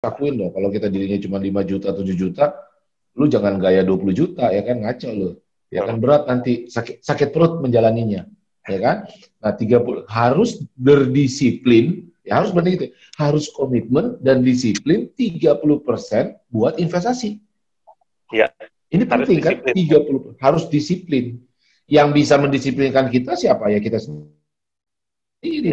akuin loh, kalau kita dirinya cuma 5 juta, 7 juta, lu jangan gaya 20 juta, ya kan, ngaco lo. Ya kan, berat nanti, sakit, sakit perut menjalaninya. Ya kan? Nah, 30, harus berdisiplin, ya harus benar gitu, harus komitmen dan disiplin 30% buat investasi. Ya. Ini penting kan? 30 harus disiplin. Yang bisa mendisiplinkan kita siapa ya kita sendiri.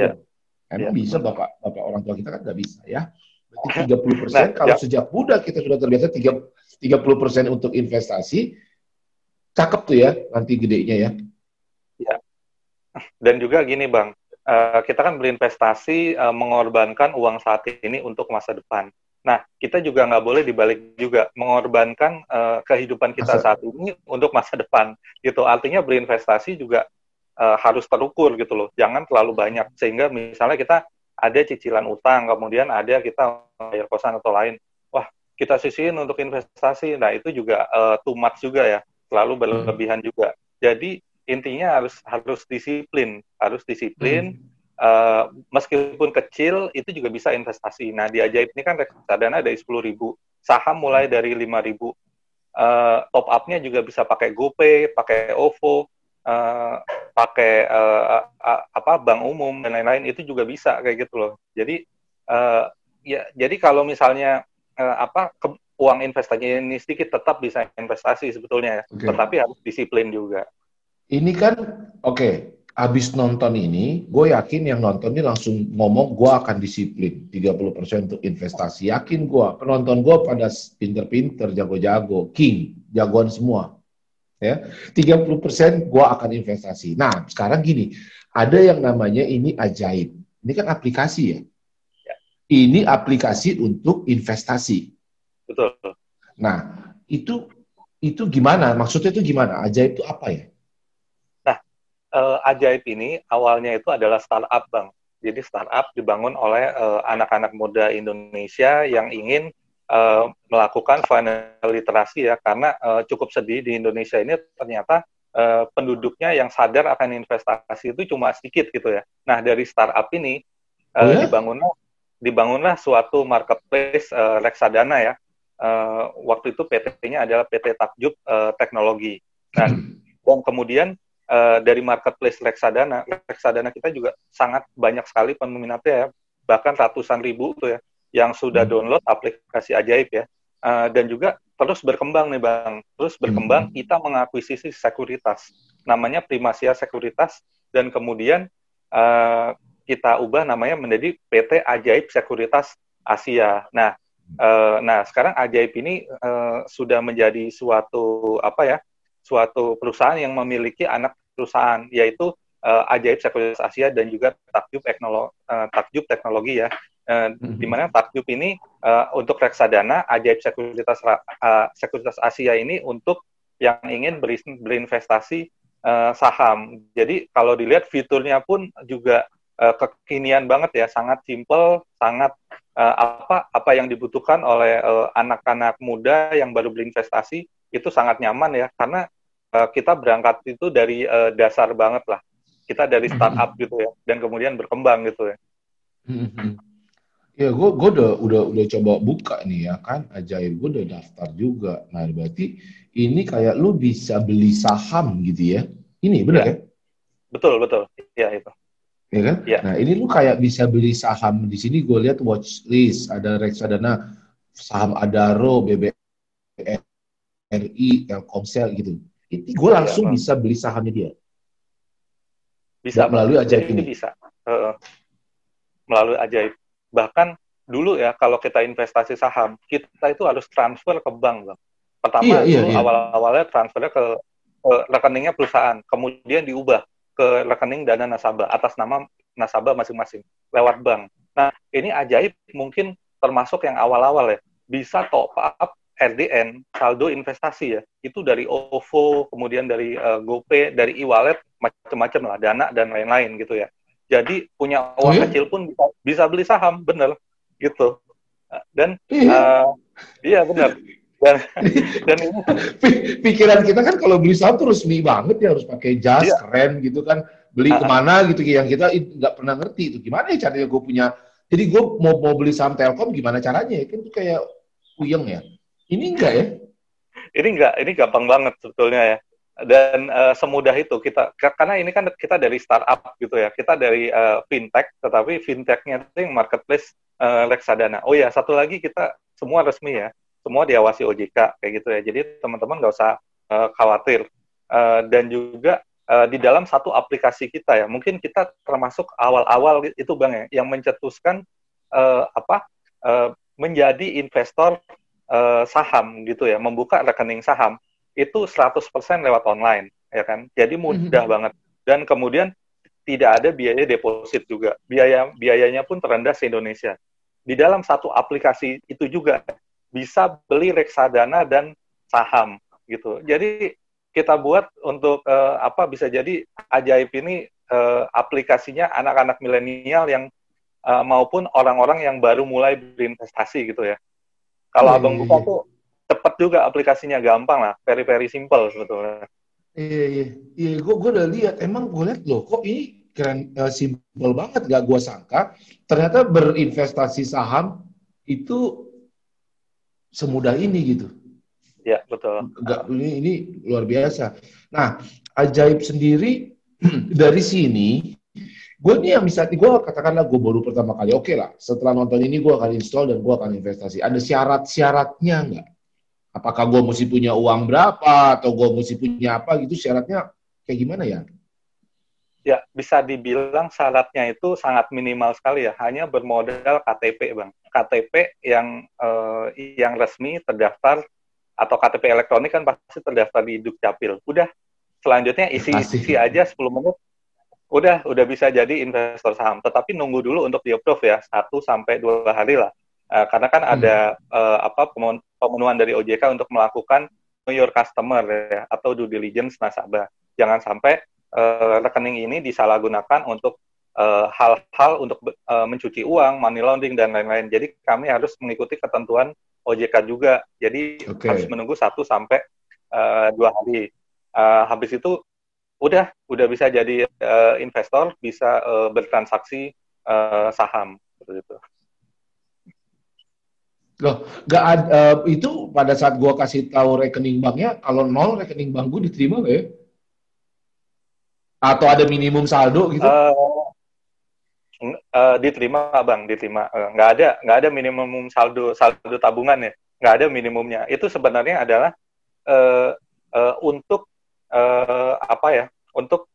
Ya. Kan ya. bisa bapak bapak orang tua kita kan nggak bisa ya. Berarti 30 persen nah, kalau ya. sejak muda kita sudah terbiasa 30 persen untuk investasi, cakep tuh ya nanti gedenya ya. Ya. Dan juga gini bang, uh, kita kan berinvestasi uh, mengorbankan uang saat ini untuk masa depan. Nah, kita juga nggak boleh dibalik juga mengorbankan uh, kehidupan kita masa. saat ini untuk masa depan. Gitu. Artinya berinvestasi juga uh, harus terukur gitu loh. Jangan terlalu banyak sehingga misalnya kita ada cicilan utang, kemudian ada kita bayar kosan atau lain. Wah, kita sisihin untuk investasi. Nah, itu juga uh, too much juga ya. Terlalu hmm. berlebihan hmm. juga. Jadi intinya harus harus disiplin, harus disiplin. Hmm uh, meskipun kecil itu juga bisa investasi. Nah di ajaib ini kan reksadana dari sepuluh ribu, saham mulai dari lima ribu, uh, top upnya juga bisa pakai GoPay, pakai OVO, uh, pakai uh, uh, apa bank umum dan lain-lain itu juga bisa kayak gitu loh. Jadi uh, ya jadi kalau misalnya uh, apa ke, uang investasinya ini sedikit tetap bisa investasi sebetulnya, okay. tetapi harus disiplin juga. Ini kan oke. Okay habis nonton ini, gue yakin yang nonton ini langsung ngomong gue akan disiplin 30% untuk investasi. Yakin gue, penonton gue pada pinter-pinter, jago-jago, king, jagoan semua. Ya, 30% gue akan investasi. Nah, sekarang gini, ada yang namanya ini ajaib. Ini kan aplikasi ya. ya. Ini aplikasi untuk investasi. Betul. Nah, itu itu gimana? Maksudnya itu gimana? Ajaib itu apa ya? uh, ajaib ini awalnya itu adalah startup bang. Jadi startup dibangun oleh uh, anak-anak muda Indonesia yang ingin uh, melakukan financial literasi ya, karena uh, cukup sedih di Indonesia ini ternyata uh, penduduknya yang sadar akan investasi itu cuma sedikit gitu ya. Nah dari startup ini uh, ya? dibangunlah dibangunlah suatu marketplace uh, reksadana ya. Uh, waktu itu PT-nya adalah PT Takjub uh, Teknologi. Nah, dan kemudian uh, dari marketplace reksadana, reksadana kita juga sangat banyak sekali peminatnya ya, bahkan ratusan ribu tuh ya, yang sudah hmm. download aplikasi ajaib ya, uh, dan juga terus berkembang nih bang, terus berkembang hmm. kita mengakuisisi sekuritas, namanya Primasia Sekuritas, dan kemudian uh, kita ubah namanya menjadi PT Ajaib Sekuritas Asia. Nah, uh, nah sekarang Ajaib ini uh, sudah menjadi suatu apa ya? suatu perusahaan yang memiliki anak perusahaan yaitu uh, Ajaib Sekuritas Asia dan juga Takjub Teknologi, uh, Takjub Teknologi ya. Uh, mm-hmm. di mana Takjub ini uh, untuk reksadana Ajaib Sekuritas uh, Sekuritas Asia ini untuk yang ingin beri, berinvestasi uh, saham. Jadi kalau dilihat fiturnya pun juga uh, kekinian banget ya, sangat simple, sangat uh, apa apa yang dibutuhkan oleh anak-anak uh, muda yang baru berinvestasi itu sangat nyaman ya karena uh, kita berangkat itu dari uh, dasar banget lah. Kita dari startup mm-hmm. gitu ya, dan kemudian berkembang gitu ya. Mm-hmm. Ya, gue gue udah udah udah coba buka nih ya kan, ajaib gue udah daftar juga. Nah, berarti ini kayak lu bisa beli saham gitu ya? Ini benar ya? ya? Betul betul, ya itu. Ya kan? Ya. Nah, ini lu kayak bisa beli saham di sini. Gue lihat watch list, ada reksadana saham Adaro, BBRI, Telkomsel gitu itu gue iya, langsung ya, bisa beli sahamnya dia. Bisa melalui ajaib ini. Bisa. Uh, melalui ajaib. Bahkan dulu ya kalau kita investasi saham, kita itu harus transfer ke bank, bang. Pertama iya, iya, iya. awal-awalnya transfernya ke, ke rekeningnya perusahaan, kemudian diubah ke rekening dana nasabah atas nama nasabah masing-masing lewat bank. Nah ini ajaib mungkin termasuk yang awal-awal ya bisa top up RDN saldo investasi ya itu dari OVO kemudian dari uh, GoPay dari e-wallet macam-macam lah dana dan lain-lain gitu ya jadi punya uang oh, iya? kecil pun bisa, bisa beli saham bener gitu dan iya, uh, iya benar dan dan ini pikiran kita kan kalau beli saham tuh resmi banget ya harus pakai jas iya. keren gitu kan beli uh, ke mana gitu yang kita nggak pernah ngerti itu gimana ya caranya gue punya Jadi gue mau mau beli saham Telkom gimana caranya? Kan itu kayak puyeng ya. Ini enggak ya? Ini enggak, ini gampang banget sebetulnya ya. Dan uh, semudah itu kita karena ini kan kita dari startup gitu ya. Kita dari uh, fintech, tetapi fintechnya itu yang marketplace uh, reksadana. Oh ya, satu lagi kita semua resmi ya. Semua diawasi OJK kayak gitu ya. Jadi teman-teman nggak usah uh, khawatir. Uh, dan juga uh, di dalam satu aplikasi kita ya, mungkin kita termasuk awal-awal itu bang ya, yang mencetuskan uh, apa uh, menjadi investor uh, saham gitu ya, membuka rekening saham itu 100% lewat online ya kan. Jadi mudah mm -hmm. banget dan kemudian tidak ada biaya deposit juga. Biaya biayanya pun terendah se Indonesia. Di dalam satu aplikasi itu juga bisa beli reksadana dan saham gitu. Jadi kita buat untuk uh, apa bisa jadi ajaib ini uh, aplikasinya anak-anak milenial yang uh, maupun orang-orang yang baru mulai berinvestasi gitu ya. Kalau hmm. abang buka tuh cepet juga aplikasinya gampang lah, very very simple sebetulnya. Iya iya iya, gue gue udah lihat, emang gue lihat loh, kok ini keren uh, simple banget, gak gue sangka ternyata berinvestasi saham itu semudah ini gitu. Ya betul. Gak, ini ini luar biasa. Nah ajaib sendiri dari sini gue nih yang misalnya gue katakanlah gue baru pertama kali oke okay lah setelah nonton ini gue akan install dan gue akan investasi. Ada syarat-syaratnya nggak? Apakah gue mesti punya uang berapa atau gue mesti punya apa gitu syaratnya kayak gimana ya? Ya bisa dibilang syaratnya itu sangat minimal sekali ya hanya bermodal KTP bang. KTP yang eh, yang resmi terdaftar atau KTP elektronik kan pasti terdaftar di Dukcapil. Udah selanjutnya isi isi aja 10 menit udah udah bisa jadi investor saham tetapi nunggu dulu untuk di approve ya satu sampai dua hari lah uh, karena kan hmm. ada uh, apa pemenuhan dari OJK untuk melakukan know your customer ya atau due diligence nasabah jangan sampai uh, rekening ini disalahgunakan untuk hal-hal uh, untuk uh, mencuci uang, money laundering dan lain-lain. Jadi kami harus mengikuti ketentuan OJK juga. Jadi okay. harus menunggu satu sampai uh, dua hari. Uh, habis itu udah udah bisa jadi uh, investor, bisa uh, bertransaksi uh, saham seperti itu. Loh, gak ada, uh, itu pada saat gua kasih tahu rekening banknya, kalau nol rekening bank gua diterima gak ya? Atau ada minimum saldo gitu? Uh, uh, diterima bang, diterima. Uh, nggak ada, nggak ada minimum saldo saldo tabungan ya, nggak ada minimumnya. Itu sebenarnya adalah uh, uh, untuk uh, apa ya untuk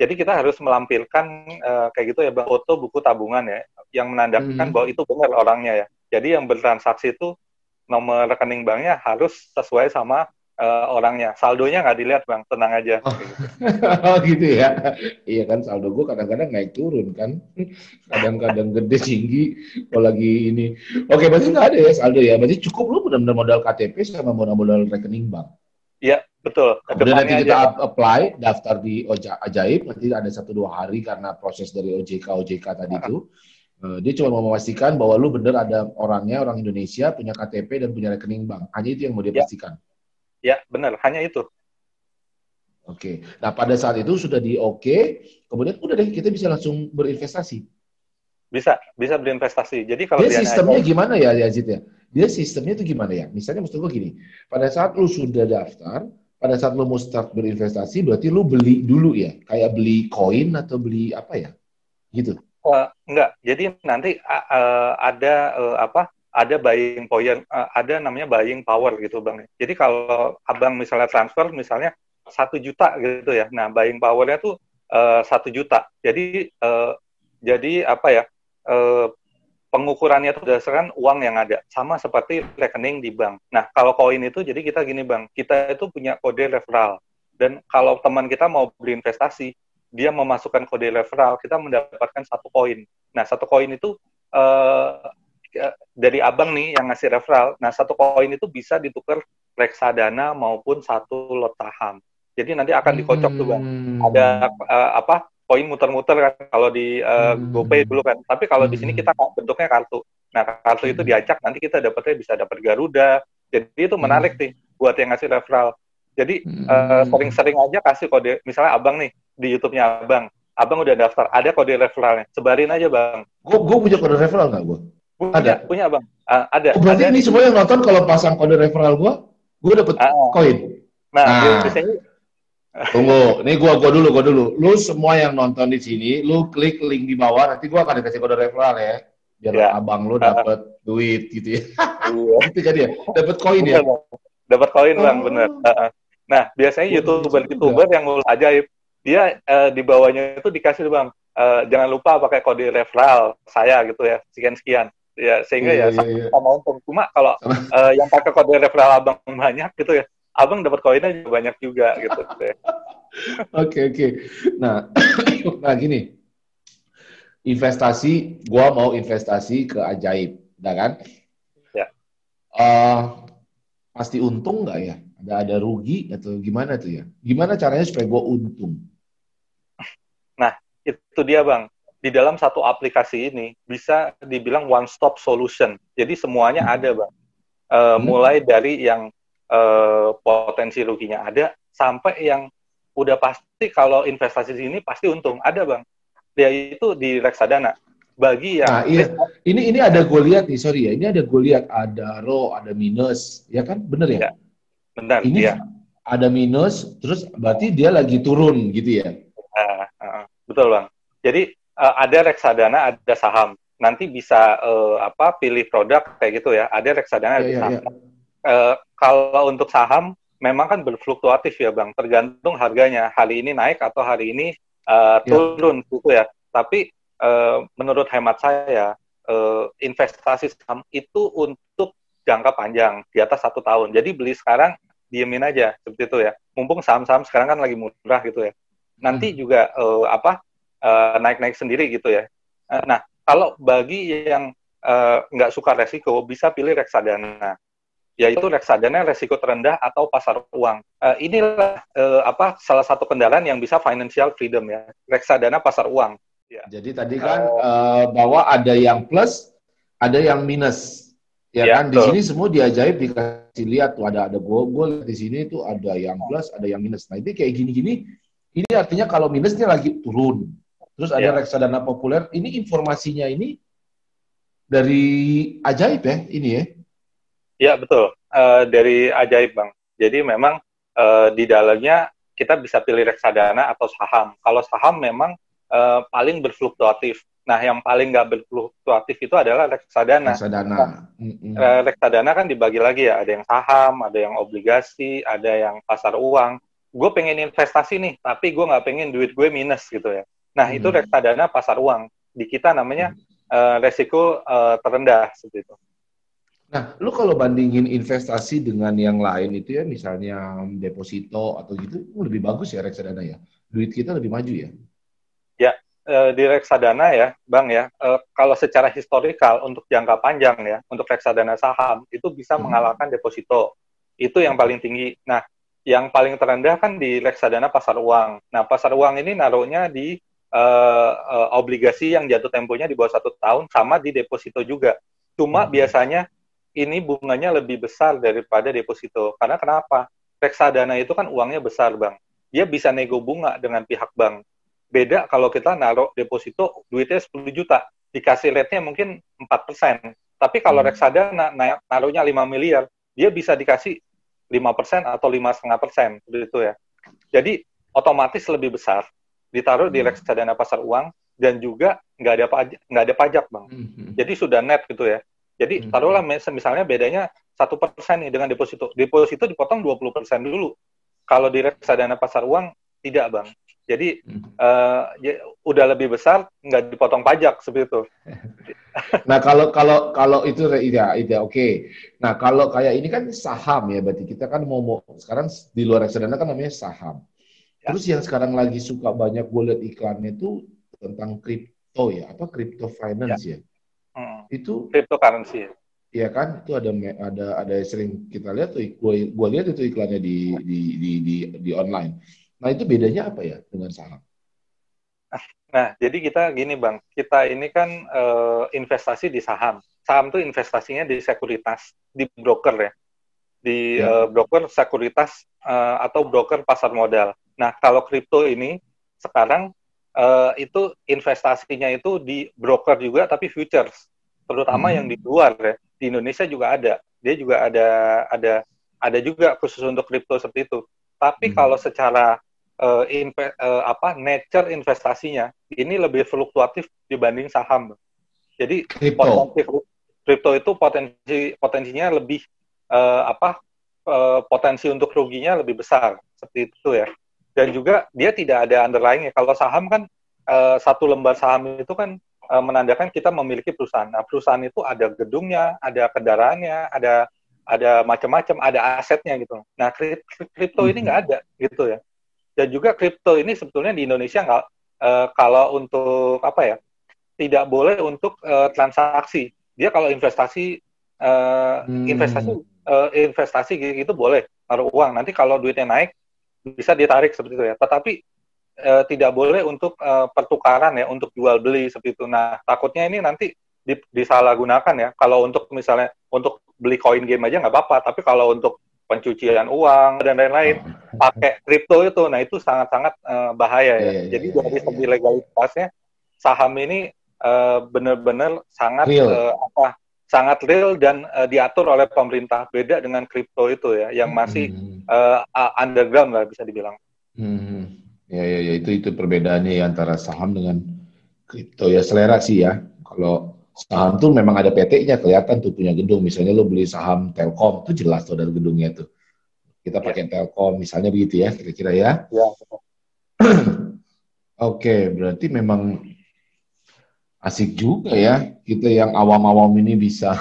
jadi kita harus melampirkan uh, kayak gitu ya foto buku tabungan ya yang menandakan hmm. bahwa itu benar orangnya ya. Jadi yang bertransaksi itu nomor rekening banknya harus sesuai sama uh, orangnya. Saldonya nggak dilihat bang tenang aja. Oh. oh gitu ya. Iya kan saldo gue kadang-kadang naik turun kan. Kadang-kadang gede tinggi kalau lagi ini. Oke berarti nggak ada ya saldo ya. Berarti cukup lu benar-benar modal KTP sama modal-modal rekening bank? Iya, betul. Kemudian nanti kita aja. apply, daftar di Oja Ajaib, nanti ada satu dua hari karena proses dari OJK OJK tadi itu. Uh, dia cuma mau memastikan bahwa lu bener ada orangnya, orang Indonesia, punya KTP dan punya rekening bank. Hanya itu yang mau dia ya. pastikan. Ya, benar. Hanya itu. Oke. Okay. Nah, pada saat itu sudah di oke, okay, kemudian udah deh kita bisa langsung berinvestasi. Bisa, bisa berinvestasi. Jadi kalau dia sistemnya gimana ya, Yazid ya? Dia sistemnya itu gimana ya? Misalnya maksud gue gini, pada saat lu sudah daftar, pada saat lu mau start berinvestasi, berarti lu beli dulu ya? Kayak beli koin atau beli apa ya? Gitu. Uh, enggak, jadi nanti uh, ada uh, apa? Ada buying power, uh, ada namanya buying power gitu bang. Jadi kalau abang misalnya transfer, misalnya satu juta gitu ya. Nah, buying powernya tuh satu uh, juta. Jadi uh, jadi apa ya? Uh, pengukurannya itu berdasarkan uang yang ada sama seperti rekening di bank. Nah kalau koin itu jadi kita gini bang, kita itu punya kode referral dan kalau teman kita mau berinvestasi dia memasukkan kode referral kita mendapatkan satu koin. Nah satu koin itu uh, dari abang nih yang ngasih referral. Nah satu koin itu bisa ditukar reksadana maupun satu lot saham. Jadi nanti akan dikocok tuh bang. Ada uh, apa koin muter-muter kan kalau di uh, hmm. GoPay dulu kan. Tapi kalau hmm. di sini hmm. kita bentuknya kartu. Nah, kartu itu hmm. diacak nanti kita dapatnya bisa dapat Garuda. Jadi itu menarik hmm. nih buat yang ngasih referral. Jadi hmm. uh, sering-sering aja kasih kode misalnya Abang nih di YouTube-nya Abang abang udah daftar, ada kode referralnya, sebarin aja bang. Gue gue punya kode referral nggak gue? Punya, ada, punya bang. Uh, ada. Oh, berarti ada. ini semua yang nonton kalau pasang kode referral gue, gue dapet uh, koin. Nah, nah. biasanya Tunggu, ini gua gua dulu, gua dulu. Lu semua yang nonton di sini, lu klik link di bawah, nanti gua akan dikasih kode referral ya. Biar ya. abang lu dapat uh. duit gitu ya. Iya. itu jadi ya, dapat koin ya. Dapat koin bang, oh. bener. Nah, biasanya youtuber-youtuber yang ajaib, dia uh, di bawahnya itu dikasih bang, uh, jangan lupa pakai kode referral saya gitu ya, sekian-sekian. Ya, sehingga ya yeah, yeah. sama untung. Cuma kalau uh, yang pakai kode referral abang banyak gitu ya, abang dapat koinnya juga banyak juga gitu. Oke oke. Nah, nah gini, investasi, gua mau investasi ke ajaib, dah kan? Ya. Uh, pasti untung nggak ya? Ada ada rugi atau gimana tuh ya? Gimana caranya supaya gua untung? Nah, itu dia bang. Di dalam satu aplikasi ini bisa dibilang one stop solution. Jadi semuanya hmm. ada bang. Uh, hmm. Mulai dari yang uh, potensi ruginya ada sampai yang udah pasti kalau investasi di sini pasti untung. Ada bang. Dia itu di reksadana. Bagi yang nah, iya. ini ini ada gue lihat nih sorry ya. Ini ada gue lihat ada ro ada minus ya kan? Bener ya, ya benar ini ya. ada minus terus berarti dia lagi turun gitu ya? Uh, uh, betul bang. Jadi uh, ada reksadana ada saham. Nanti bisa uh, apa pilih produk kayak gitu ya. Ada reksadana ada ya, saham. ya, ya uh, kalau untuk saham memang kan berfluktuatif ya bang, tergantung harganya. Hari ini naik atau hari ini uh, turun ya. gitu ya. Tapi uh, menurut hemat saya uh, investasi saham itu untuk jangka panjang di atas satu tahun. Jadi beli sekarang diemin aja seperti itu ya. Mumpung saham-saham sekarang kan lagi murah gitu ya. Nanti hmm. juga uh, apa naik-naik sendiri gitu ya. nah kalau bagi yang nggak uh, suka resiko bisa pilih reksadana yaitu reksadana resiko terendah atau pasar uang. Uh, inilah uh, apa salah satu kendaraan yang bisa financial freedom ya, reksadana pasar uang. Ya. Jadi tadi kan uh, bahwa ada yang plus, ada yang minus. Ya, ya kan betul. di sini semua diajaib dikasih lihat tuh ada ada gue di sini tuh ada yang plus, ada yang minus. Nah, ini kayak gini-gini ini artinya kalau minusnya lagi turun. Terus ada ya. reksadana populer, ini informasinya ini dari ajaib ya ini ya. Ya betul uh, dari ajaib bang. Jadi memang uh, di dalamnya kita bisa pilih reksadana atau saham. Kalau saham memang uh, paling berfluktuatif. Nah yang paling nggak berfluktuatif itu adalah reksadana. Reksadana. Nah, reksadana kan dibagi lagi ya. Ada yang saham, ada yang obligasi, ada yang pasar uang. Gue pengen investasi nih, tapi gue nggak pengen duit gue minus gitu ya. Nah hmm. itu reksadana pasar uang. Di kita namanya uh, resiko uh, terendah seperti itu. Nah, lu kalau bandingin investasi dengan yang lain itu ya, misalnya deposito atau gitu, lebih bagus ya reksadana ya. Duit kita lebih maju ya. Ya, e, di reksadana ya, Bang ya. E, kalau secara historikal untuk jangka panjang ya, untuk reksadana saham itu bisa hmm. mengalahkan deposito. Itu yang paling tinggi. Nah, yang paling terendah kan di reksadana pasar uang. Nah, pasar uang ini naruhnya di e, e, obligasi yang jatuh temponya di bawah satu tahun, sama di deposito juga. Cuma hmm. biasanya ini bunganya lebih besar daripada deposito. Karena kenapa? Reksadana itu kan uangnya besar, Bang. Dia bisa nego bunga dengan pihak bank. Beda kalau kita naruh deposito duitnya 10 juta, dikasih rate-nya mungkin 4%. Tapi kalau hmm. reksadana naruhnya 5 miliar, dia bisa dikasih 5% atau 5,5% begitu ya. Jadi otomatis lebih besar ditaruh hmm. di reksadana pasar uang dan juga nggak ada pajak nggak ada pajak bang. Hmm. Jadi sudah net gitu ya. Jadi hmm. taruhlah misalnya bedanya satu persen nih dengan deposito. Deposito dipotong 20 persen dulu. Kalau di reksadana pasar uang tidak bang. Jadi hmm. uh, ya, udah lebih besar nggak dipotong pajak seperti itu. nah kalau kalau kalau itu ya itu oke. Okay. Nah kalau kayak ini kan saham ya berarti kita kan mau, mau sekarang di luar reksadana kan namanya saham. Ya. Terus yang sekarang lagi suka banyak gue lihat iklannya itu tentang kripto ya apa kripto finance ya. ya. Itu cryptocurrency. Iya kan, itu ada ada ada sering kita lihat tuh, gue gue lihat itu iklannya di di di di, di online. Nah itu bedanya apa ya dengan saham? Nah, jadi kita gini bang, kita ini kan uh, investasi di saham. Saham tuh investasinya di sekuritas, di broker ya, di ya. Uh, broker sekuritas uh, atau broker pasar modal. Nah, kalau kripto ini sekarang uh, itu investasinya itu di broker juga tapi futures terutama hmm. yang di luar ya. Di Indonesia juga ada. Dia juga ada ada ada juga khusus untuk kripto seperti itu. Tapi hmm. kalau secara uh, inve, uh, apa nature investasinya ini lebih fluktuatif dibanding saham. Jadi potensi kripto itu potensi potensinya lebih uh, apa uh, potensi untuk ruginya lebih besar. Seperti itu ya. Dan juga dia tidak ada underlyingnya. Kalau saham kan uh, satu lembar saham itu kan uh, menandakan kita memiliki perusahaan. Nah, perusahaan itu ada gedungnya, ada kendaraannya, ada ada macam-macam, ada asetnya gitu. Nah, kripto ini nggak ada gitu ya. Dan juga kripto ini sebetulnya di Indonesia nggak uh, kalau untuk apa ya tidak boleh untuk uh, transaksi. Dia kalau investasi uh, hmm. investasi uh, investasi gitu boleh taruh uang. Nanti kalau duitnya naik bisa ditarik seperti itu ya. Tetapi e, tidak boleh untuk e, pertukaran ya, untuk jual beli seperti itu. Nah, takutnya ini nanti di, disalahgunakan ya. Kalau untuk misalnya untuk beli koin game aja nggak apa-apa, tapi kalau untuk pencucian uang dan lain-lain oh. pakai kripto itu, nah itu sangat-sangat e, bahaya ya. Yeah, yeah, Jadi yeah, dari yeah, segi legalitasnya saham ini benar-benar sangat apa sangat real dan uh, diatur oleh pemerintah beda dengan kripto itu ya yang masih hmm. uh, underground lah bisa dibilang. Hmm. Ya, ya ya itu itu perbedaannya antara saham dengan kripto ya selera sih ya. Kalau saham tuh memang ada PT-nya kelihatan tuh punya gedung. Misalnya lo beli saham Telkom tuh jelas tuh dari gedungnya tuh. Kita ya. pakai Telkom misalnya begitu ya kira-kira ya. Ya. Oke, berarti memang asik juga ya kita yang awam-awam ini bisa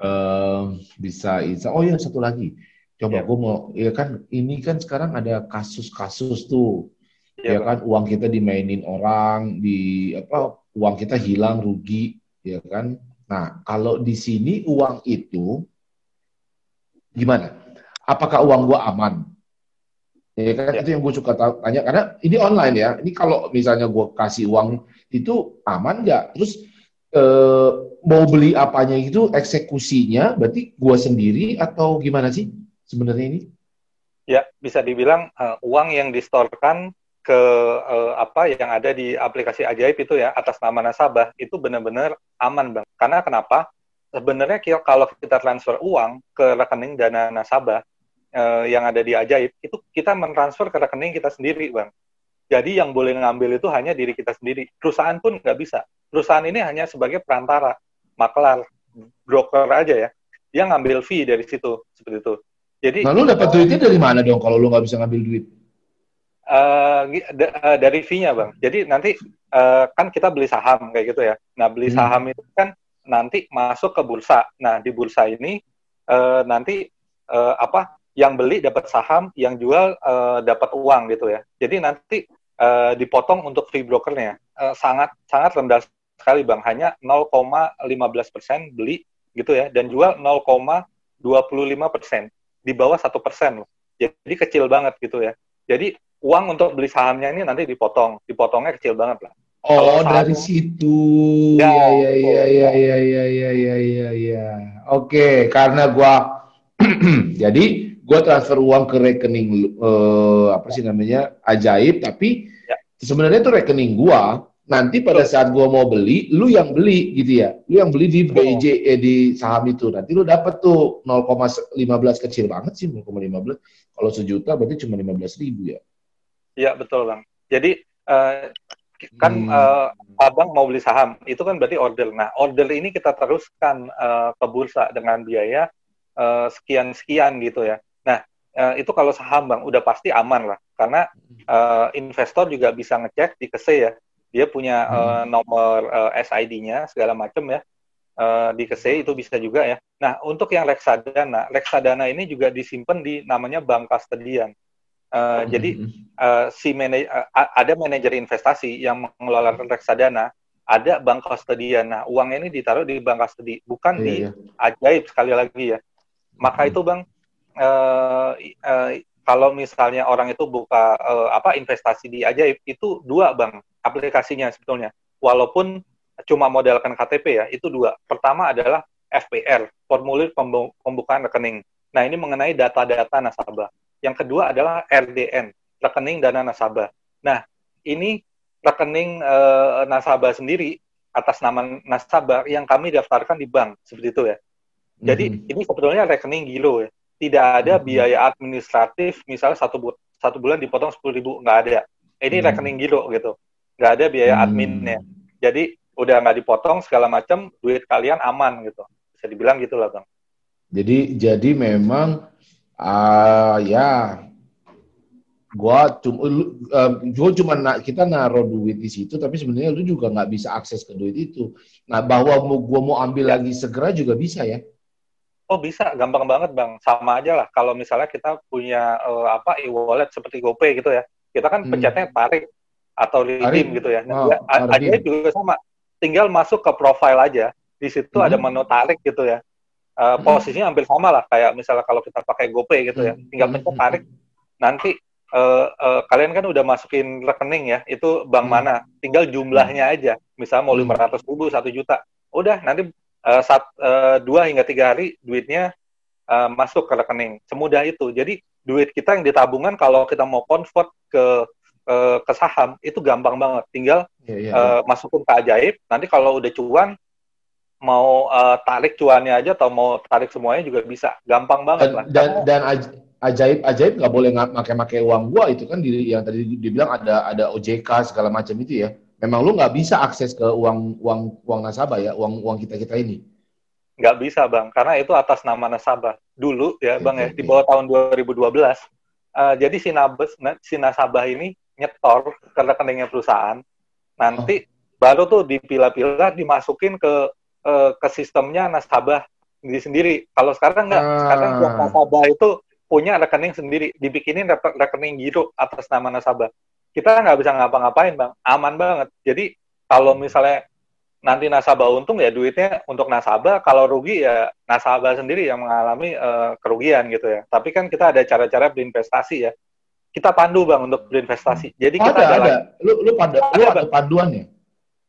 uh, bisa bisa oh ya satu lagi coba ya. gue mau ya kan ini kan sekarang ada kasus-kasus tuh ya, ya kan uang kita dimainin orang di apa uang kita hilang rugi ya kan nah kalau di sini uang itu gimana apakah uang gua aman Ya kan ya. itu yang gue suka tanya karena ini online ya. Ini kalau misalnya gue kasih uang itu aman nggak? Terus eh, mau beli apanya itu eksekusinya berarti gue sendiri atau gimana sih sebenarnya ini? Ya bisa dibilang uh, uang yang distorkan ke uh, apa yang ada di aplikasi ajaib itu ya atas nama nasabah itu benar-benar aman bang. Karena kenapa? Sebenarnya kalau kita transfer uang ke rekening dana nasabah uh, yang ada di Ajaib itu kita mentransfer ke rekening kita sendiri, bang. Jadi yang boleh ngambil itu hanya diri kita sendiri. Perusahaan pun nggak bisa. Perusahaan ini hanya sebagai perantara, maklar, broker aja ya. Dia ngambil fee dari situ, seperti itu. Jadi, Lalu dapat duitnya dari mana dong kalau lu nggak bisa ngambil duit? Uh, dari fee-nya bang. Jadi nanti uh, kan kita beli saham kayak gitu ya. Nah beli hmm. saham itu kan nanti masuk ke bursa. Nah di bursa ini uh, nanti uh, apa yang beli dapat saham, yang jual uh, dapat uang gitu ya. Jadi nanti uh, dipotong untuk free brokernya uh, sangat sangat rendah sekali bang, hanya 0,15 persen beli gitu ya, dan jual 0,25 persen di bawah satu persen Jadi kecil banget gitu ya. Jadi uang untuk beli sahamnya ini nanti dipotong, dipotongnya kecil banget lah. Oh, dari situ. Ya, ya, ya, ya, ya, ya, ya, ya, ya, ya. Oke, karena gua jadi gue transfer uang ke rekening uh, apa sih namanya ajaib tapi ya. sebenarnya itu rekening gue nanti pada saat gue mau beli lu yang beli gitu ya. Lu yang beli di BJ eh, di saham itu. Nanti lu dapat tuh 0,15 kecil banget sih 0,15 kalau sejuta berarti cuma 15 ribu ya. Iya betul bang. Jadi uh, kan hmm. uh, abang mau beli saham itu kan berarti order. Nah order ini kita teruskan uh, ke bursa dengan biaya uh, sekian sekian gitu ya. Uh, itu kalau saham bang udah pasti aman lah. Karena uh, investor juga bisa ngecek di kese ya dia punya uh, nomor uh, SID-nya segala macam ya. Uh, di kese itu bisa juga ya. Nah untuk yang reksadana reksadana ini juga disimpan di namanya bank kastedian. Uh, hmm. jadi uh, si manaj uh, ada manajer investasi yang mengelola reksadana ada bank kastedian. Nah uang ini ditaruh di bank kastedi bukan yeah, di yeah. ajaib sekali lagi ya. Maka hmm. itu bang uh, uh, kalau misalnya orang itu buka uh, apa investasi di ajaib itu dua bang aplikasinya sebetulnya walaupun cuma modalkan KTP ya itu dua pertama adalah FPR formulir pembukaan rekening nah ini mengenai data-data nasabah yang kedua adalah RDN rekening dana nasabah nah ini rekening uh, nasabah sendiri atas nama nasabah yang kami daftarkan di bank seperti itu ya. Jadi mm -hmm. ini sebetulnya rekening giro ya. Tidak ada mm -hmm. biaya administratif misalnya satu bu satu bulan dipotong sepuluh ribu nggak ada. Ini mm -hmm. rekening giro gitu. Nggak ada biaya mm-hmm. adminnya. Jadi udah nggak dipotong segala macam duit kalian aman gitu. Bisa dibilang gitulah bang. Jadi jadi memang uh, ya gua cuma uh, gua cuma na, kita naruh duit di situ tapi sebenarnya lu juga nggak bisa akses ke duit itu nah bahwa mau gua mau ambil ya. lagi segera juga bisa ya oh bisa gampang banget bang sama aja lah kalau misalnya kita punya uh, apa e-wallet seperti GoPay gitu ya kita kan hmm. pencetnya tarik atau redeem gitu ya nah, oh, aja juga sama tinggal masuk ke profile aja di situ hmm. ada menu tarik gitu ya uh, posisinya hampir sama lah kayak misalnya kalau kita pakai GoPay gitu ya tinggal pencet tarik nanti uh, uh, kalian kan udah masukin rekening ya, itu bank hmm. mana, tinggal jumlahnya hmm. aja. Misalnya mau hmm. lima ratus ribu, satu juta, udah nanti uh, sat, uh, dua hingga tiga hari duitnya uh, masuk ke rekening. Semudah itu. Jadi duit kita yang ditabungan kalau kita mau convert ke uh, ke saham itu gampang banget. Tinggal yeah, yeah, uh, masukin ke ajaib. Nanti kalau udah cuan mau uh, tarik cuannya aja atau mau tarik semuanya juga bisa. Gampang banget dan, lah. Dan, dan ajaib ajaib nggak boleh pakai-pakai uang gua itu kan di, yang tadi dibilang ada ada OJK segala macam itu ya memang lu nggak bisa akses ke uang uang uang nasabah ya uang uang kita kita ini nggak bisa bang karena itu atas nama nasabah dulu ya bang ya di bawah tahun 2012 uh, eh, jadi si nabes si nasabah ini nyetor ke rekeningnya perusahaan nanti oh. baru tuh dipilah-pilah dimasukin ke uh, ke sistemnya nasabah sendiri sendiri kalau sekarang nggak ah. sekarang nasabah itu punya rekening sendiri, dibikinin rekening giro atas nama nasabah. Kita nggak bisa ngapa-ngapain, Bang. Aman banget. Jadi kalau misalnya nanti nasabah untung ya duitnya untuk nasabah, kalau rugi ya nasabah sendiri yang mengalami uh, kerugian gitu ya. Tapi kan kita ada cara-cara berinvestasi ya. Kita pandu Bang untuk berinvestasi. Jadi kita ada, ada. Lu lu pandu, ada, lu ada panduannya?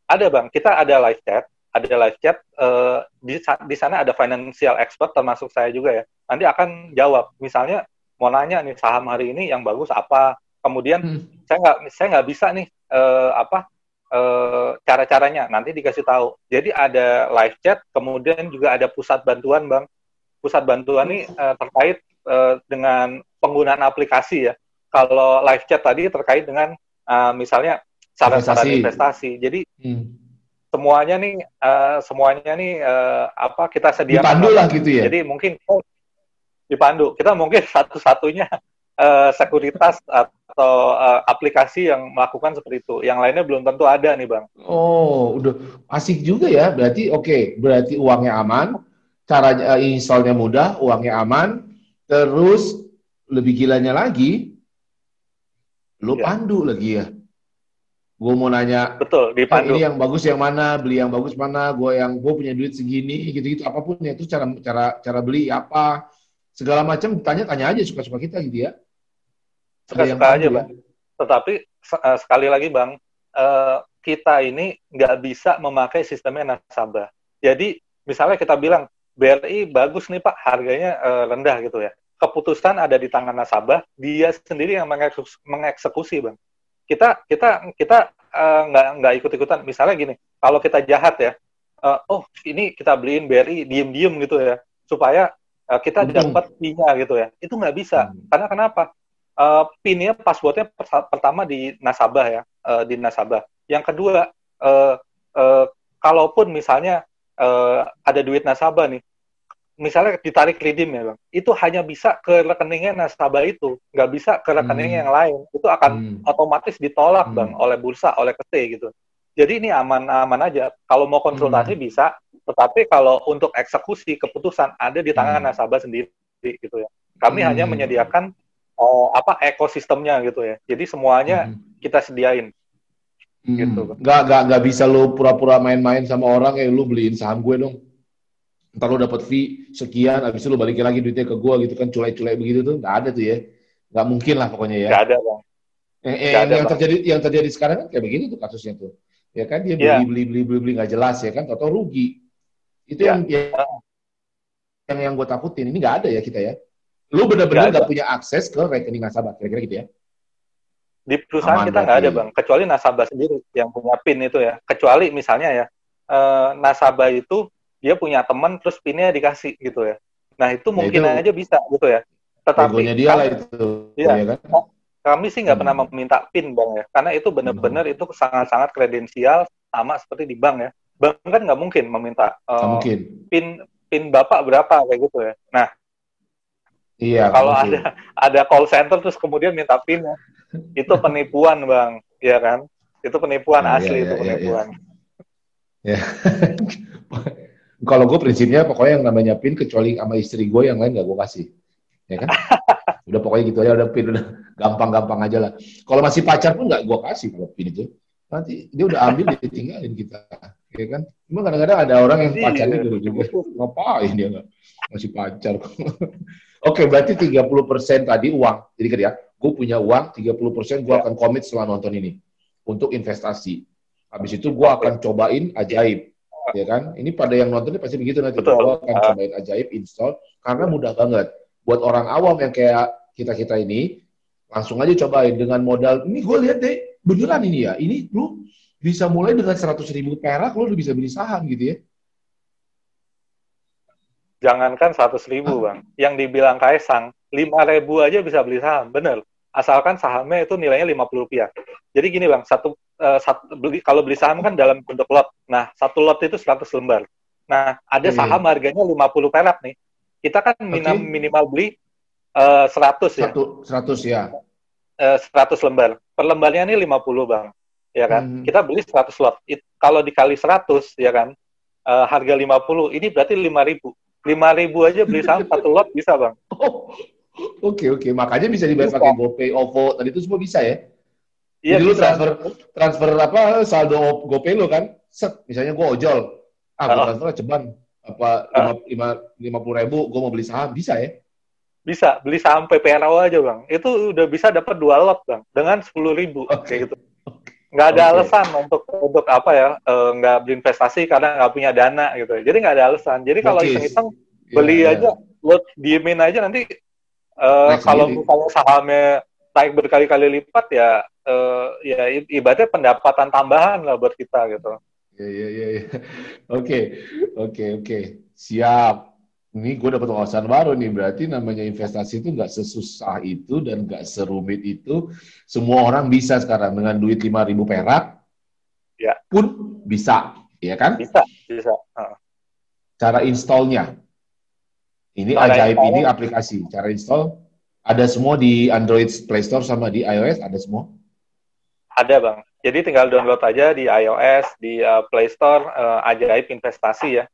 Ada Bang, kita ada live chat. Ada live chat. Uh, di, di sana ada financial expert termasuk saya juga ya. Nanti akan jawab. Misalnya mau nanya nih saham hari ini yang bagus apa? Kemudian hmm. saya nggak saya nggak bisa nih uh, apa uh, cara-caranya. Nanti dikasih tahu. Jadi ada live chat kemudian juga ada pusat bantuan bang. Pusat bantuan ini uh, terkait uh, dengan penggunaan aplikasi ya kalau live chat tadi terkait dengan uh, misalnya saran-saran investasi. investasi. Jadi hmm. semuanya nih uh, semuanya nih uh, apa kita sediakan dipandu lah gitu ya? Jadi mungkin oh, dipandu. Kita mungkin satu-satunya uh, sekuritas atau uh, aplikasi yang melakukan seperti itu. Yang lainnya belum tentu ada nih bang. Oh udah. Asik juga ya. Berarti oke. Okay. berarti uangnya aman. Caranya uh, installnya mudah uangnya aman. Terus lebih gilanya lagi lo ya. pandu lagi ya. Gue mau nanya betul dipandu ini yang bagus yang mana? Beli yang bagus mana? Gue yang gue punya duit segini gitu gitu apa pun ya itu cara cara cara beli apa? Segala macam tanya tanya aja suka suka kita gitu ya. Suka suka aja ya. bang. Tetapi uh, sekali lagi bang uh, kita ini nggak bisa memakai sistemnya nasabah. Jadi misalnya kita bilang BRI bagus nih pak harganya uh, rendah gitu ya keputusan ada di tangan nasabah dia sendiri yang mengeksekusi bang. Kita kita kita uh, nggak nggak ikut ikutan misalnya gini kalau kita jahat ya uh, oh ini kita beliin BRI diem diem gitu ya supaya uh, kita dapat pinnya gitu ya itu nggak bisa. Hmm. karena kenapa? Uh, pinnya passwordnya pertama di nasabah ya uh, di nasabah. Yang kedua uh, uh, kalaupun misalnya uh, ada duit nasabah nih misalnya ditarik redeem ya bang, itu hanya bisa ke rekeningnya nasabah itu, nggak bisa ke rekening hmm. yang lain. Itu akan hmm. otomatis ditolak hmm. bang oleh bursa, oleh KT gitu. Jadi ini aman-aman aja. Kalau mau konsultasi hmm. bisa, tetapi kalau untuk eksekusi keputusan ada di tangan hmm. nasabah sendiri gitu ya. Kami hmm. hanya menyediakan oh, apa ekosistemnya gitu ya. Jadi semuanya hmm. kita sediain. Hmm. Gitu. Gak, gak, gak bisa lo pura-pura main-main sama orang ya lu beliin saham gue dong ntar lo dapet fee sekian, habis itu lo balikin lagi duitnya ke gua gitu kan, culai-culai begitu tuh, nggak ada tuh ya. Nggak mungkin lah pokoknya ya. Nggak ada, Bang. Yang, yang, ada, yang terjadi yang terjadi sekarang kan kayak begini tuh kasusnya tuh. Ya kan dia beli yeah. beli beli beli beli nggak jelas ya kan, atau rugi. Itu yeah. yang yang yang, yang gue takutin. Ini nggak ada ya kita ya. Lu benar-benar nggak punya akses ke rekening nasabah, kira-kira gitu ya? Di perusahaan Aman kita nggak ada bang, kecuali nasabah sendiri yang punya PIN itu ya. Kecuali misalnya ya eh, nasabah itu dia punya teman terus PIN-nya dikasih gitu ya. Nah itu mungkin itu- aja bisa gitu ya. Tetapi dia kami- lah itu, Iya. ya kan? kami sih nggak Hmm. pernah meminta PIN bang ya, karena itu benar-benar itu sangat-sangat kredensial sama seperti di bank ya. Bank kan nggak mungkin meminta Nggak mungkin. PIN PIN bapak berapa kayak gitu ya. Nah Iya. kalau mungkin. ada ada call center terus kemudian minta PIN ya, itu penipuan bang, ya kan? Itu penipuan Nah, asli iya, itu iya, iya, penipuan. Kalau gue prinsipnya pokoknya yang namanya pin kecuali sama istri gue yang lain gak gue kasih, ya kan? udah pokoknya gitu aja udah pin udah gampang-gampang aja lah. Kalau masih pacar pun nggak gue kasih kalau pin itu. Nanti dia udah ambil dia tinggalin kita, ya kan? Cuma kadang-kadang ada orang yang Iya. pacarnya dulu juga ngapain dia nggak masih pacar. Oke, berarti 30% tadi uang. Jadi kan ya, gue punya uang 30% gue Ya. akan komit setelah nonton ini untuk investasi. Habis itu gue akan cobain ajaib, ya kan? Ini pada yang nonton ini pasti begitu nanti. Betul. Akan Ah. cobain ajaib install karena mudah banget. Buat orang awam yang kayak kita kita ini, langsung aja cobain dengan modal. Ini gue lihat deh, beneran ini ya. Ini lu bisa mulai dengan 100 ribu perak, lu udah bisa beli saham gitu ya. Jangankan 100 ribu bang, yang dibilang Kaisang, 5 ribu aja bisa beli saham, bener. Asalkan sahamnya itu nilainya 50 rupiah. Jadi gini bang, satu, eh, satu beli, kalau beli saham kan dalam bentuk lot. Nah, satu lot itu 100 lembar. Nah, ada Iya. saham harganya 50 perak nih. Kita kan minim- Oke. minimal beli 100 ya, Satu, 100 ya. 100 lembar. Per lembarnya ini 50 bang, ya kan? Hmm. Kita beli 100 lot. It- kalau dikali 100 ya kan, eh, harga 50, ini berarti 5 ribu. 5 ribu aja beli saham satu lot bisa bang. Oh, Oke oke, makanya bisa dibayar pakai GoPay, OVO, tadi itu semua bisa ya. Iya Jadi lu bisa. transfer transfer apa saldo GoPay lu kan, set misalnya gua ojol, ah gua Ah. transfer ceban apa lima lima lima puluh ribu, gua mau beli saham bisa ya? Bisa beli saham PPRO aja bang. Itu udah bisa dapat dua lot bang dengan 10 ribu Oke. kayak gitu. Nggak ada Oke. alasan untuk untuk apa ya eh, nggak berinvestasi karena nggak punya dana gitu. Jadi nggak ada alasan. Jadi kalau iseng-iseng Iya, beli iya. aja, lo diemin aja nanti eh, Naik kalau misalnya sahamnya naik berkali-kali lipat ya eh, ya ibaratnya pendapatan tambahan lah buat kita gitu. Iya iya iya. iya. Oke oke oke siap. Ini gue dapat wawasan baru nih. Berarti namanya investasi itu nggak sesusah itu dan nggak serumit itu. Semua orang bisa sekarang dengan duit 5.000 perak. Ya. Pun bisa, ya kan? Bisa, bisa. Heeh. Cara installnya. Ini Cara ajaib install- ini aplikasi. Cara install ada semua di Android Play Store sama di iOS ada semua. Ada bang. Jadi tinggal download aja di iOS, di uh, Play Store, uh, ajaib investasi ya.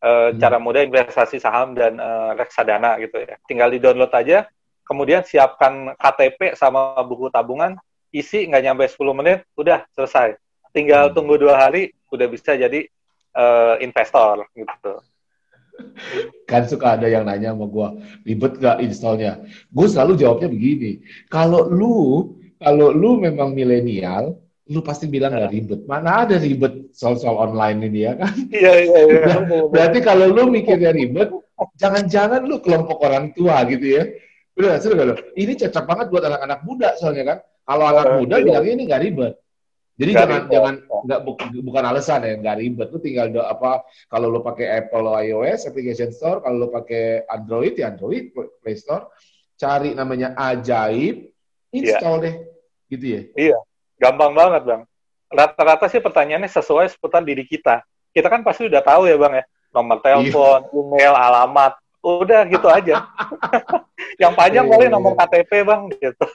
Uh, Hmm. Cara mudah investasi saham dan uh, reksadana gitu ya. Tinggal di download aja. Kemudian siapkan KTP sama buku tabungan. Isi nggak nyampe 10 menit, udah selesai. Tinggal Hmm. tunggu dua hari, udah bisa jadi uh, investor gitu. Kan suka ada yang nanya sama gua, ribet gak installnya? Gue selalu jawabnya begini, kalau lu, kalau lu memang milenial, lu pasti bilang gak ribet. Mana ada ribet soal-soal online ini ya kan? Iya iya iya. Berarti kalau lu mikirnya ribet, jangan-jangan lu kelompok orang tua gitu ya. Udah, sudah lo. Ini cocok banget buat anak-anak muda soalnya kan. Kalau anak muda bilangnya ini nggak ribet. Jadi Nggak jangan ribet. jangan nggak bu- bukan alasan ya nggak ribet. Lu tinggal do, apa kalau lu pakai Apple iOS application store, kalau lu pakai Android ya Android Play Store, cari namanya Ajaib, install deh, gitu ya. Gampang banget bang. Rata-rata sih pertanyaannya sesuai seputar diri kita. Kita kan pasti udah tahu ya bang ya. Nomor telepon, email, alamat. Udah gitu aja. Yang panjang Iya, paling iya, nomor iya. KTP bang gitu.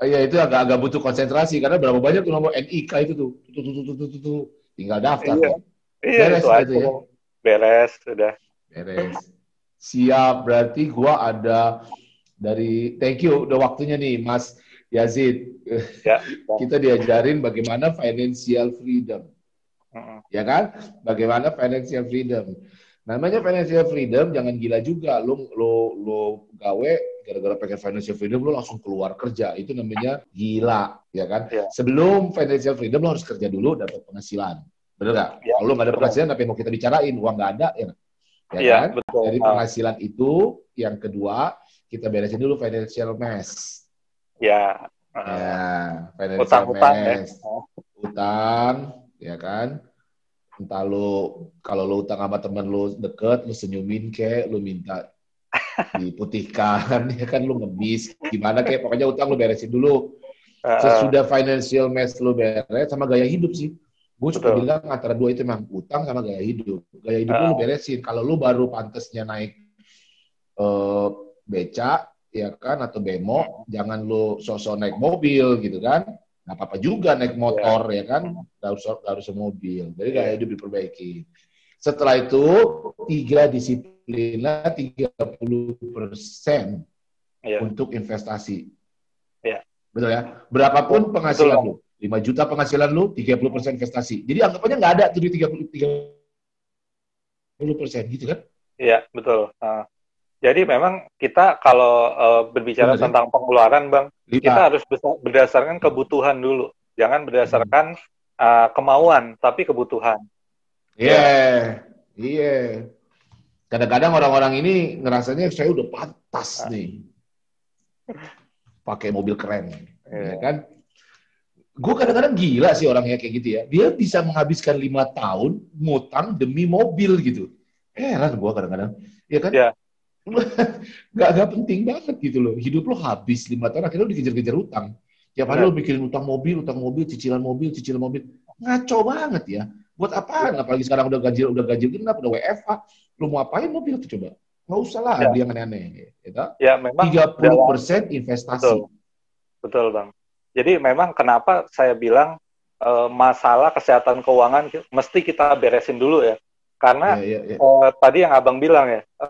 Oh, Iya itu agak-agak butuh konsentrasi karena berapa banyak tuh nomor NIK itu tuh, tuh, tuh, tuh, tuh, tuh, tuh, tuh. tinggal daftar. Iya. tuh. Iya Beres itu aja. ya? Beres sudah. Beres. Siap, berarti gua ada dari thank you udah waktunya nih Mas Yazid. Ya. Bang. Kita diajarin bagaimana financial freedom, Mm-mm. ya kan? Bagaimana financial freedom. Namanya financial freedom jangan gila juga. Lu lu lu gawe gara-gara pengen financial freedom lu langsung keluar kerja. Itu namanya gila, ya kan? Iya. Sebelum financial freedom lu harus kerja dulu dapat penghasilan. Bener nggak? Iya, Kalau lu nggak ada penghasilan, yang mau kita bicarain? Uang nggak ada, ya, ya Iya kan? betul. Dari Ah, penghasilan itu, yang kedua, kita beresin dulu financial mess. ya ya, financial utang, ya. Utang, ya kan? Entah lu, kalau lu utang sama temen lu deket, lu senyumin kek, lu minta diputihkan, ya kan lu ngebis, gimana kayak pokoknya utang lu beresin dulu. Sesudah financial mess lu beres sama gaya hidup sih. Gue suka Betul. bilang antara dua itu memang utang sama gaya hidup. Gaya hidup uh. lu beresin. Kalau lu baru pantesnya naik uh, beca, ya kan, atau bemo, jangan lu sosok naik mobil gitu kan. Nggak apa-apa juga naik motor yeah. ya kan, gak harus, gak harus mobil. Jadi gaya hidup diperbaiki. Setelah itu tiga disiplinnya 30 persen yeah. untuk investasi. Yeah. Betul ya? Berapapun penghasilan Betul. lu 5 juta penghasilan lu, 30% investasi. Jadi anggapannya nggak ada tuh di 30, 30 persen gitu kan? Iya, betul. Uh, jadi memang kita kalau uh, berbicara Benar, tentang ya? pengeluaran, Bang, Lima. kita harus berdasarkan kebutuhan dulu. Jangan berdasarkan uh, kemauan, tapi kebutuhan. Iya, yeah. iya. Yeah. Kadang-kadang orang-orang ini ngerasanya saya udah pantas nih. Pakai mobil keren. Yeah. Ya kan? gue kadang-kadang gila sih orangnya kayak gitu ya. Dia bisa menghabiskan lima tahun ngutang demi mobil gitu. Heran gue kadang-kadang. Ya kan? Ya. gak, gak penting banget gitu loh. Hidup lo habis lima tahun, akhirnya lo dikejar-kejar utang. Tiap hari ya. lo mikirin utang mobil, utang mobil, cicilan mobil, cicilan mobil. Ngaco banget ya. Buat apaan? Apalagi sekarang udah gaji udah gaji genap, udah WFA. Lo mau apain mobil tuh coba? Nggak usah lah ya. beli yang aneh-aneh. Gitu. Ya, memang 30% investasi. Betul. Betul, Bang. Jadi memang kenapa saya bilang e, masalah kesehatan keuangan mesti kita beresin dulu ya. Karena yeah, yeah, yeah. E, tadi yang abang bilang ya, e,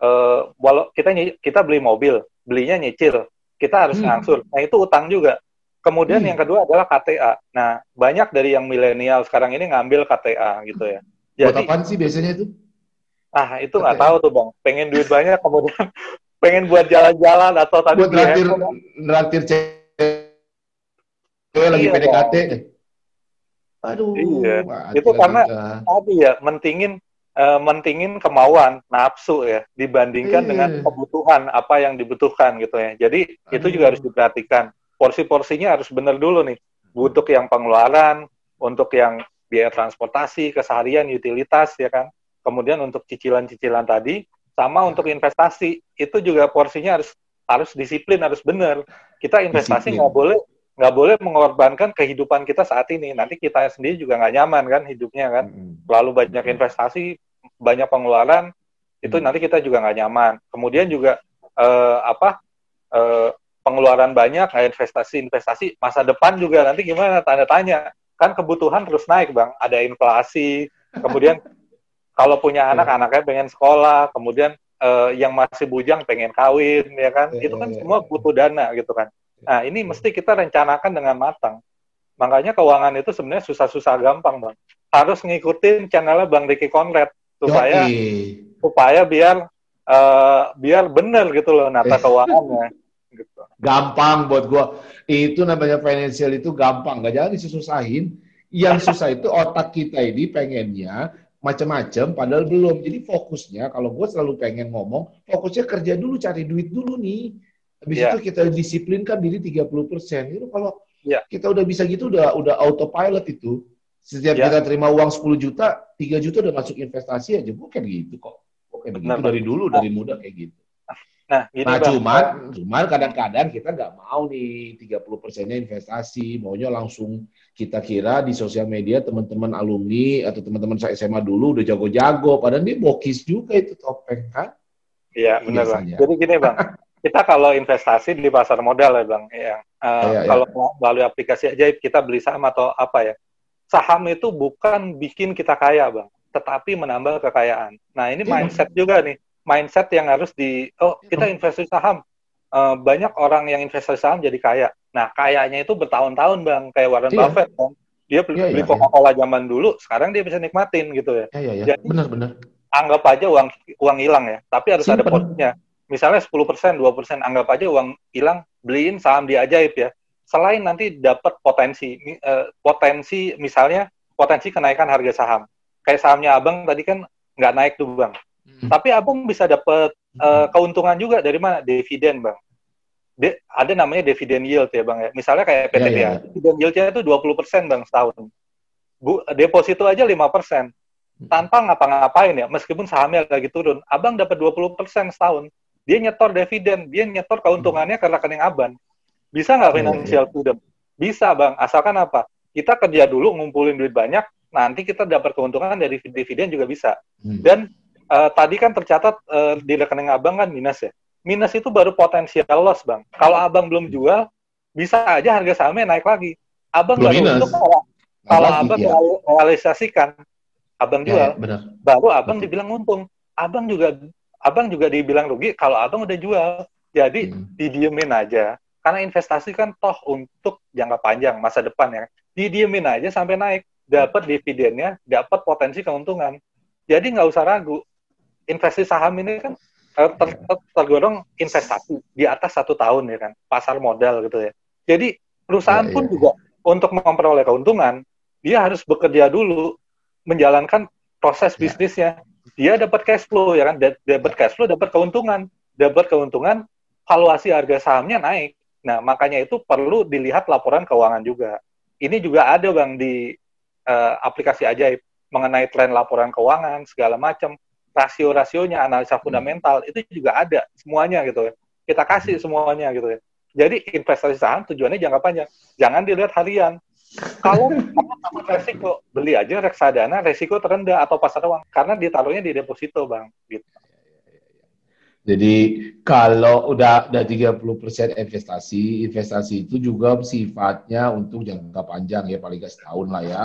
walau kita kita beli mobil, belinya nyicil, kita harus hmm. ngangsur. Nah itu utang juga. Kemudian hmm. yang kedua adalah KTA. Nah banyak dari yang milenial sekarang ini ngambil KTA gitu ya. Jadi, Buat sih biasanya itu? Ah itu nggak tahu tuh bang. Pengen duit banyak kemudian pengen buat jalan-jalan atau tadi buat neraktir, neraktir Gue lagi iya, PDKT deh. Aduh. Iya. Itu karena tadi ya mentingin uh, mentingin kemauan nafsu ya dibandingkan dengan kebutuhan apa yang dibutuhkan gitu ya. Jadi Aduh. itu juga harus diperhatikan. Porsi-porsinya harus benar dulu nih. Untuk yang pengeluaran, untuk yang biaya transportasi, keseharian, utilitas ya kan. Kemudian untuk cicilan-cicilan tadi sama untuk investasi itu juga porsinya harus harus disiplin harus benar. Kita investasi nggak boleh nggak boleh mengorbankan kehidupan kita saat ini. Nanti kita sendiri juga nggak nyaman kan hidupnya kan. Lalu banyak investasi, banyak pengeluaran, itu nanti kita juga nggak nyaman. Kemudian juga eh, apa eh, pengeluaran banyak, investasi-investasi masa depan juga nanti gimana? Tanda tanya. Kan kebutuhan terus naik bang. Ada inflasi. Kemudian kalau punya anak, iya. anaknya pengen sekolah. Kemudian eh, yang masih bujang pengen kawin, ya kan? Iya, itu kan iya, semua butuh dana gitu kan. Nah, ini mesti kita rencanakan dengan matang. Makanya keuangan itu sebenarnya susah-susah gampang, Bang. Harus ngikutin channelnya Bang Ricky Conrad supaya Yoki. supaya biar uh, biar benar gitu loh nata keuangannya. gitu. Gampang buat gua. Itu namanya financial itu gampang, nggak jangan disusahin. Yang susah itu otak kita ini pengennya macam-macam padahal belum. Jadi fokusnya kalau gue selalu pengen ngomong, fokusnya kerja dulu, cari duit dulu nih Habis yeah. itu kita disiplinkan diri 30 persen. Itu kalau yeah. kita udah bisa gitu udah udah autopilot itu. Setiap yeah. kita terima uang 10 juta, 3 juta udah masuk investasi aja. Bukan gitu kok. Bukan begitu dari dulu, dari muda kayak gitu. Nah, gini nah cuman, cuman kadang-kadang kita nggak mau nih 30 persennya investasi, maunya langsung kita kira di sosial media teman-teman alumni atau teman-teman saya SMA dulu udah jago-jago, padahal dia bokis juga itu topeng kan? Iya benar bang. Jadi gini bang, kita kalau investasi di pasar modal ya bang, ya. Uh, kalau melalui aplikasi ajaib kita beli saham atau apa ya, saham itu bukan bikin kita kaya bang, tetapi menambah kekayaan. Nah ini iya. mindset juga nih, mindset yang harus di, oh kita iya. investasi saham, uh, banyak orang yang investasi saham jadi kaya. Nah kayanya itu bertahun-tahun bang, kayak Warren iya. Buffett bang. Dia beli, iya, beli Coca-Cola zaman dulu, sekarang dia bisa nikmatin gitu ya. Iya, iya, Jadi, benar-benar. Anggap aja uang uang hilang ya, tapi harus Simpen. ada porsinya misalnya 10%, 2% anggap aja uang hilang, beliin saham di ajaib ya. Selain nanti dapat potensi uh, potensi misalnya potensi kenaikan harga saham. Kayak sahamnya Abang tadi kan nggak naik tuh, Bang. Hmm. Tapi Abang bisa dapat uh, keuntungan juga dari mana? Dividen, Bang. de, ada namanya dividen yield ya bang ya. Misalnya kayak PTBA, yeah, yeah. dividen yieldnya itu 20% bang setahun. Bu, deposito aja 5%. Hmm. Tanpa ngapa-ngapain ya, meskipun sahamnya lagi turun, abang dapat 20% setahun. Dia nyetor dividen, dia nyetor keuntungannya ke rekening abang. Bisa nggak iya, iya. financial freedom? Bisa bang, asalkan apa? Kita kerja dulu ngumpulin duit banyak, nanti kita dapat keuntungan dari dividen juga bisa. Hmm. Dan uh, tadi kan tercatat uh, di rekening abang kan minus ya. Minus itu baru potensial loss bang. Kalau abang belum jual, bisa aja harga sahamnya naik lagi. Abang belum baru minus. kalau, kalau abang ya. realisasikan, abang ya, jual, ya, benar. baru abang Betul. dibilang untung. Abang juga abang juga dibilang rugi kalau abang udah jual. Jadi hmm. didiemin aja. Karena investasi kan toh untuk jangka panjang masa depan ya. Didiemin aja sampai naik dapat dividennya, dapat potensi keuntungan. Jadi nggak usah ragu. Investasi saham ini kan ter ter ter tergolong investasi di atas satu tahun ya kan, pasar modal gitu ya. Jadi perusahaan ya, pun ya. juga untuk memperoleh keuntungan, dia harus bekerja dulu, menjalankan proses ya. bisnisnya. Dia dapat cash flow ya kan, dapat cash flow, dapat keuntungan, dapat keuntungan, valuasi harga sahamnya naik. Nah makanya itu perlu dilihat laporan keuangan juga. Ini juga ada bang di uh, aplikasi ajaib mengenai tren laporan keuangan segala macam rasio-rasionya analisa hmm. fundamental itu juga ada semuanya gitu ya kita kasih hmm. semuanya gitu ya jadi investasi saham tujuannya jangka panjang jangan dilihat harian kalau kamu resiko beli aja reksadana resiko terendah atau pasar uang karena ditaruhnya di deposito bang gitu jadi kalau udah ada 30% investasi, investasi itu juga sifatnya untuk jangka panjang ya paling gak setahun lah ya.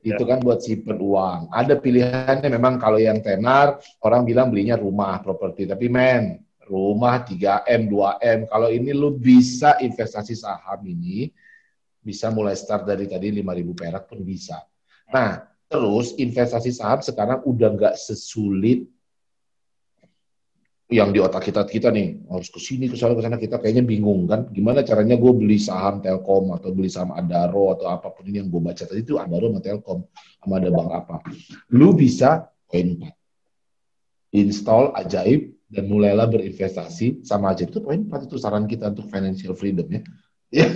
Itu ya. kan buat simpen uang. Ada pilihannya memang kalau yang tenar orang bilang belinya rumah properti, tapi men rumah 3M, 2M. Kalau ini lu bisa investasi saham ini bisa mulai start dari tadi 5000 perak pun bisa. Nah, terus investasi saham sekarang udah nggak sesulit yang di otak kita kita nih. Harus ke sini ke sana ke sana. Kita kayaknya bingung kan? Gimana caranya gue beli saham Telkom atau beli saham Adaro atau apa pun ini yang gue baca tadi itu Adaro sama Telkom sama ada bank apa lu bisa poin 4 install ajaib dan mulailah berinvestasi. Sama ajaib itu poin 4 itu saran kita untuk financial freedom ya ya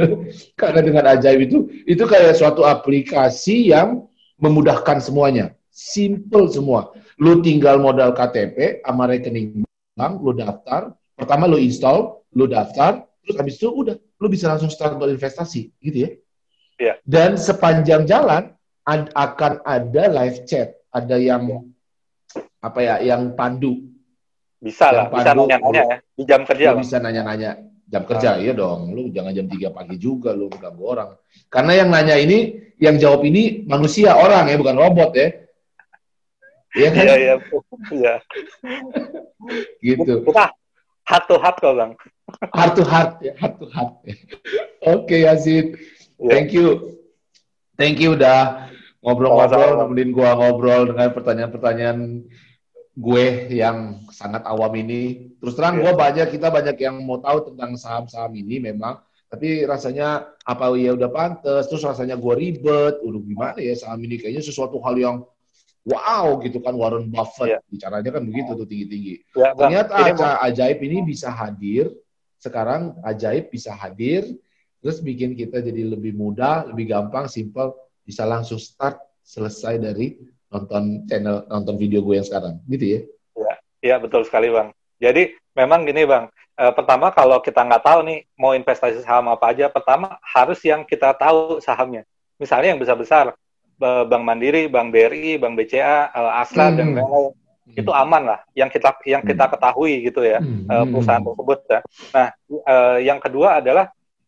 karena dengan ajaib itu itu kayak suatu aplikasi yang memudahkan semuanya simple semua Lu tinggal modal KTP sama rekening bank, lu daftar. Pertama lu install, lu daftar, terus habis itu udah, lu bisa langsung start berinvestasi, gitu ya. Iya. Dan sepanjang jalan ad, akan ada live chat, ada yang apa ya, yang pandu. Bisa lah, pandu, bisa nanya-nanya ya, di jam kerja. Bisa nanya-nanya jam kerja, ah. iya dong. Lu jangan jam 3 pagi juga lu ganggu orang. Karena yang nanya ini, yang jawab ini manusia orang ya, bukan robot ya. Iya kan? Iya, iya. Iya. gitu. Kita heart to heart kok, Bang. Heart to heart, ya, heart to heart. Oke, okay, Yazid. Yeah. Thank you. Thank you udah ngobrol-ngobrol, nemenin gua ngobrol dengan pertanyaan-pertanyaan gue yang sangat awam ini. Terus terang yeah. gue banyak, kita banyak yang mau tahu tentang saham-saham ini memang. Tapi rasanya apa ya udah pantas, terus rasanya gue ribet, udah gimana ya saham ini kayaknya sesuatu hal yang wow gitu kan Warren Buffett yeah. bicaranya kan begitu tuh tinggi-tinggi. Ya, Ternyata aja ajaib ini bisa hadir sekarang ajaib bisa hadir terus bikin kita jadi lebih mudah, lebih gampang, simple, bisa langsung start selesai dari nonton channel nonton video gue yang sekarang, gitu ya? Iya, ya, betul sekali bang. Jadi memang gini bang, e, pertama kalau kita nggak tahu nih mau investasi saham apa aja, pertama harus yang kita tahu sahamnya. Misalnya yang besar-besar, Bank Mandiri, Bank BRI, Bank BCA, uh, eh, Astra hmm. dan lain-lain itu aman lah yang kita yang kita hmm. ketahui gitu ya hmm. uh, perusahaan tersebut ya. Nah uh, yang kedua adalah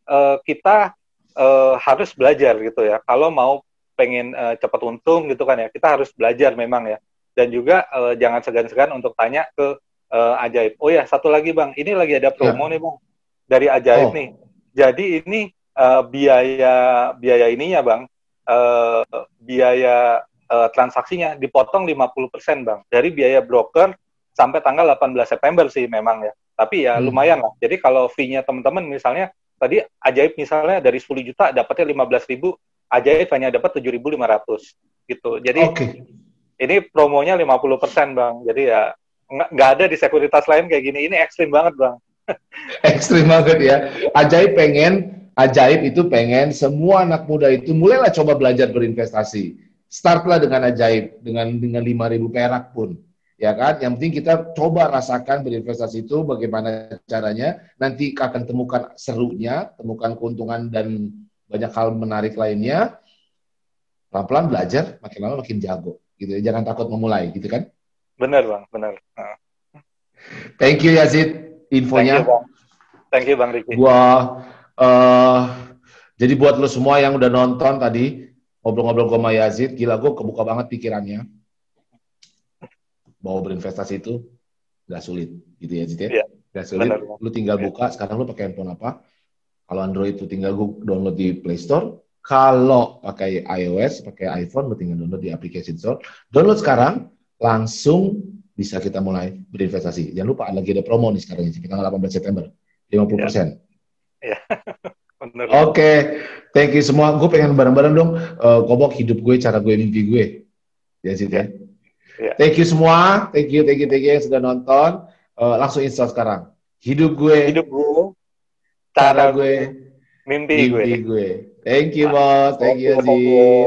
uh, kita uh, harus belajar gitu ya kalau mau pengen uh, cepat untung gitu kan ya kita harus belajar memang ya dan juga uh, jangan segan-segan untuk tanya ke uh, ajaib. Oh ya satu lagi bang ini lagi ada promo ya. nih bang dari ajaib oh. nih. Jadi ini uh, biaya biaya ininya bang uh, biaya uh, transaksinya dipotong 50% Bang. Dari biaya broker sampai tanggal 18 September sih memang ya. Tapi ya hmm. lumayan lah. Jadi kalau fee-nya teman-teman misalnya tadi ajaib misalnya dari 10 juta dapatnya 15 ribu, ajaib hanya dapat 7.500 gitu. Jadi okay. ini promonya 50% Bang. Jadi ya nggak ada di sekuritas lain kayak gini. Ini ekstrim banget Bang. Ekstrim banget ya. Ajaib pengen, ajaib itu pengen semua anak muda itu mulailah coba belajar berinvestasi. Startlah dengan ajaib dengan dengan 5000 perak pun. Ya kan? Yang penting kita coba rasakan berinvestasi itu bagaimana caranya. Nanti akan temukan serunya, temukan keuntungan dan banyak hal menarik lainnya. Pelan-pelan belajar, makin lama makin jago. Gitu. Jangan takut memulai, gitu kan? Benar, Bang. Benar. Nah. Thank you Yazid infonya. Thank you, Bang, Thank you, Bang Riki. Gua uh, jadi buat lo semua yang udah nonton tadi ngobrol-ngobrol sama Yazid, gila gue kebuka banget pikirannya. Mau berinvestasi itu gak sulit, gitu ya Yazid ya. Iya, gak sulit. benar. Lu tinggal Iya. buka. Sekarang lu pakai handphone apa? Kalau Android itu tinggal download di Play Store. Kalau pakai iOS, pakai iPhone, lu tinggal download di application store. Download sekarang, langsung bisa kita mulai berinvestasi. Jangan lupa lagi ada promo nih sekarang sampai tanggal 18 September. 50 persen. Benar. Oke, thank you semua. Gue pengen bareng-bareng dong. Uh, kobok hidup gue, cara gue, mimpi gue. Ya sih ya. Ya. Thank you semua. Thank you, thank you, thank you yang sudah nonton. Uh, langsung install sekarang. Hidup gue, Hidup gue, cara gue, mimpi gue. mimpi gue. Thank you, bos. Thank you, Thank you, Aziz.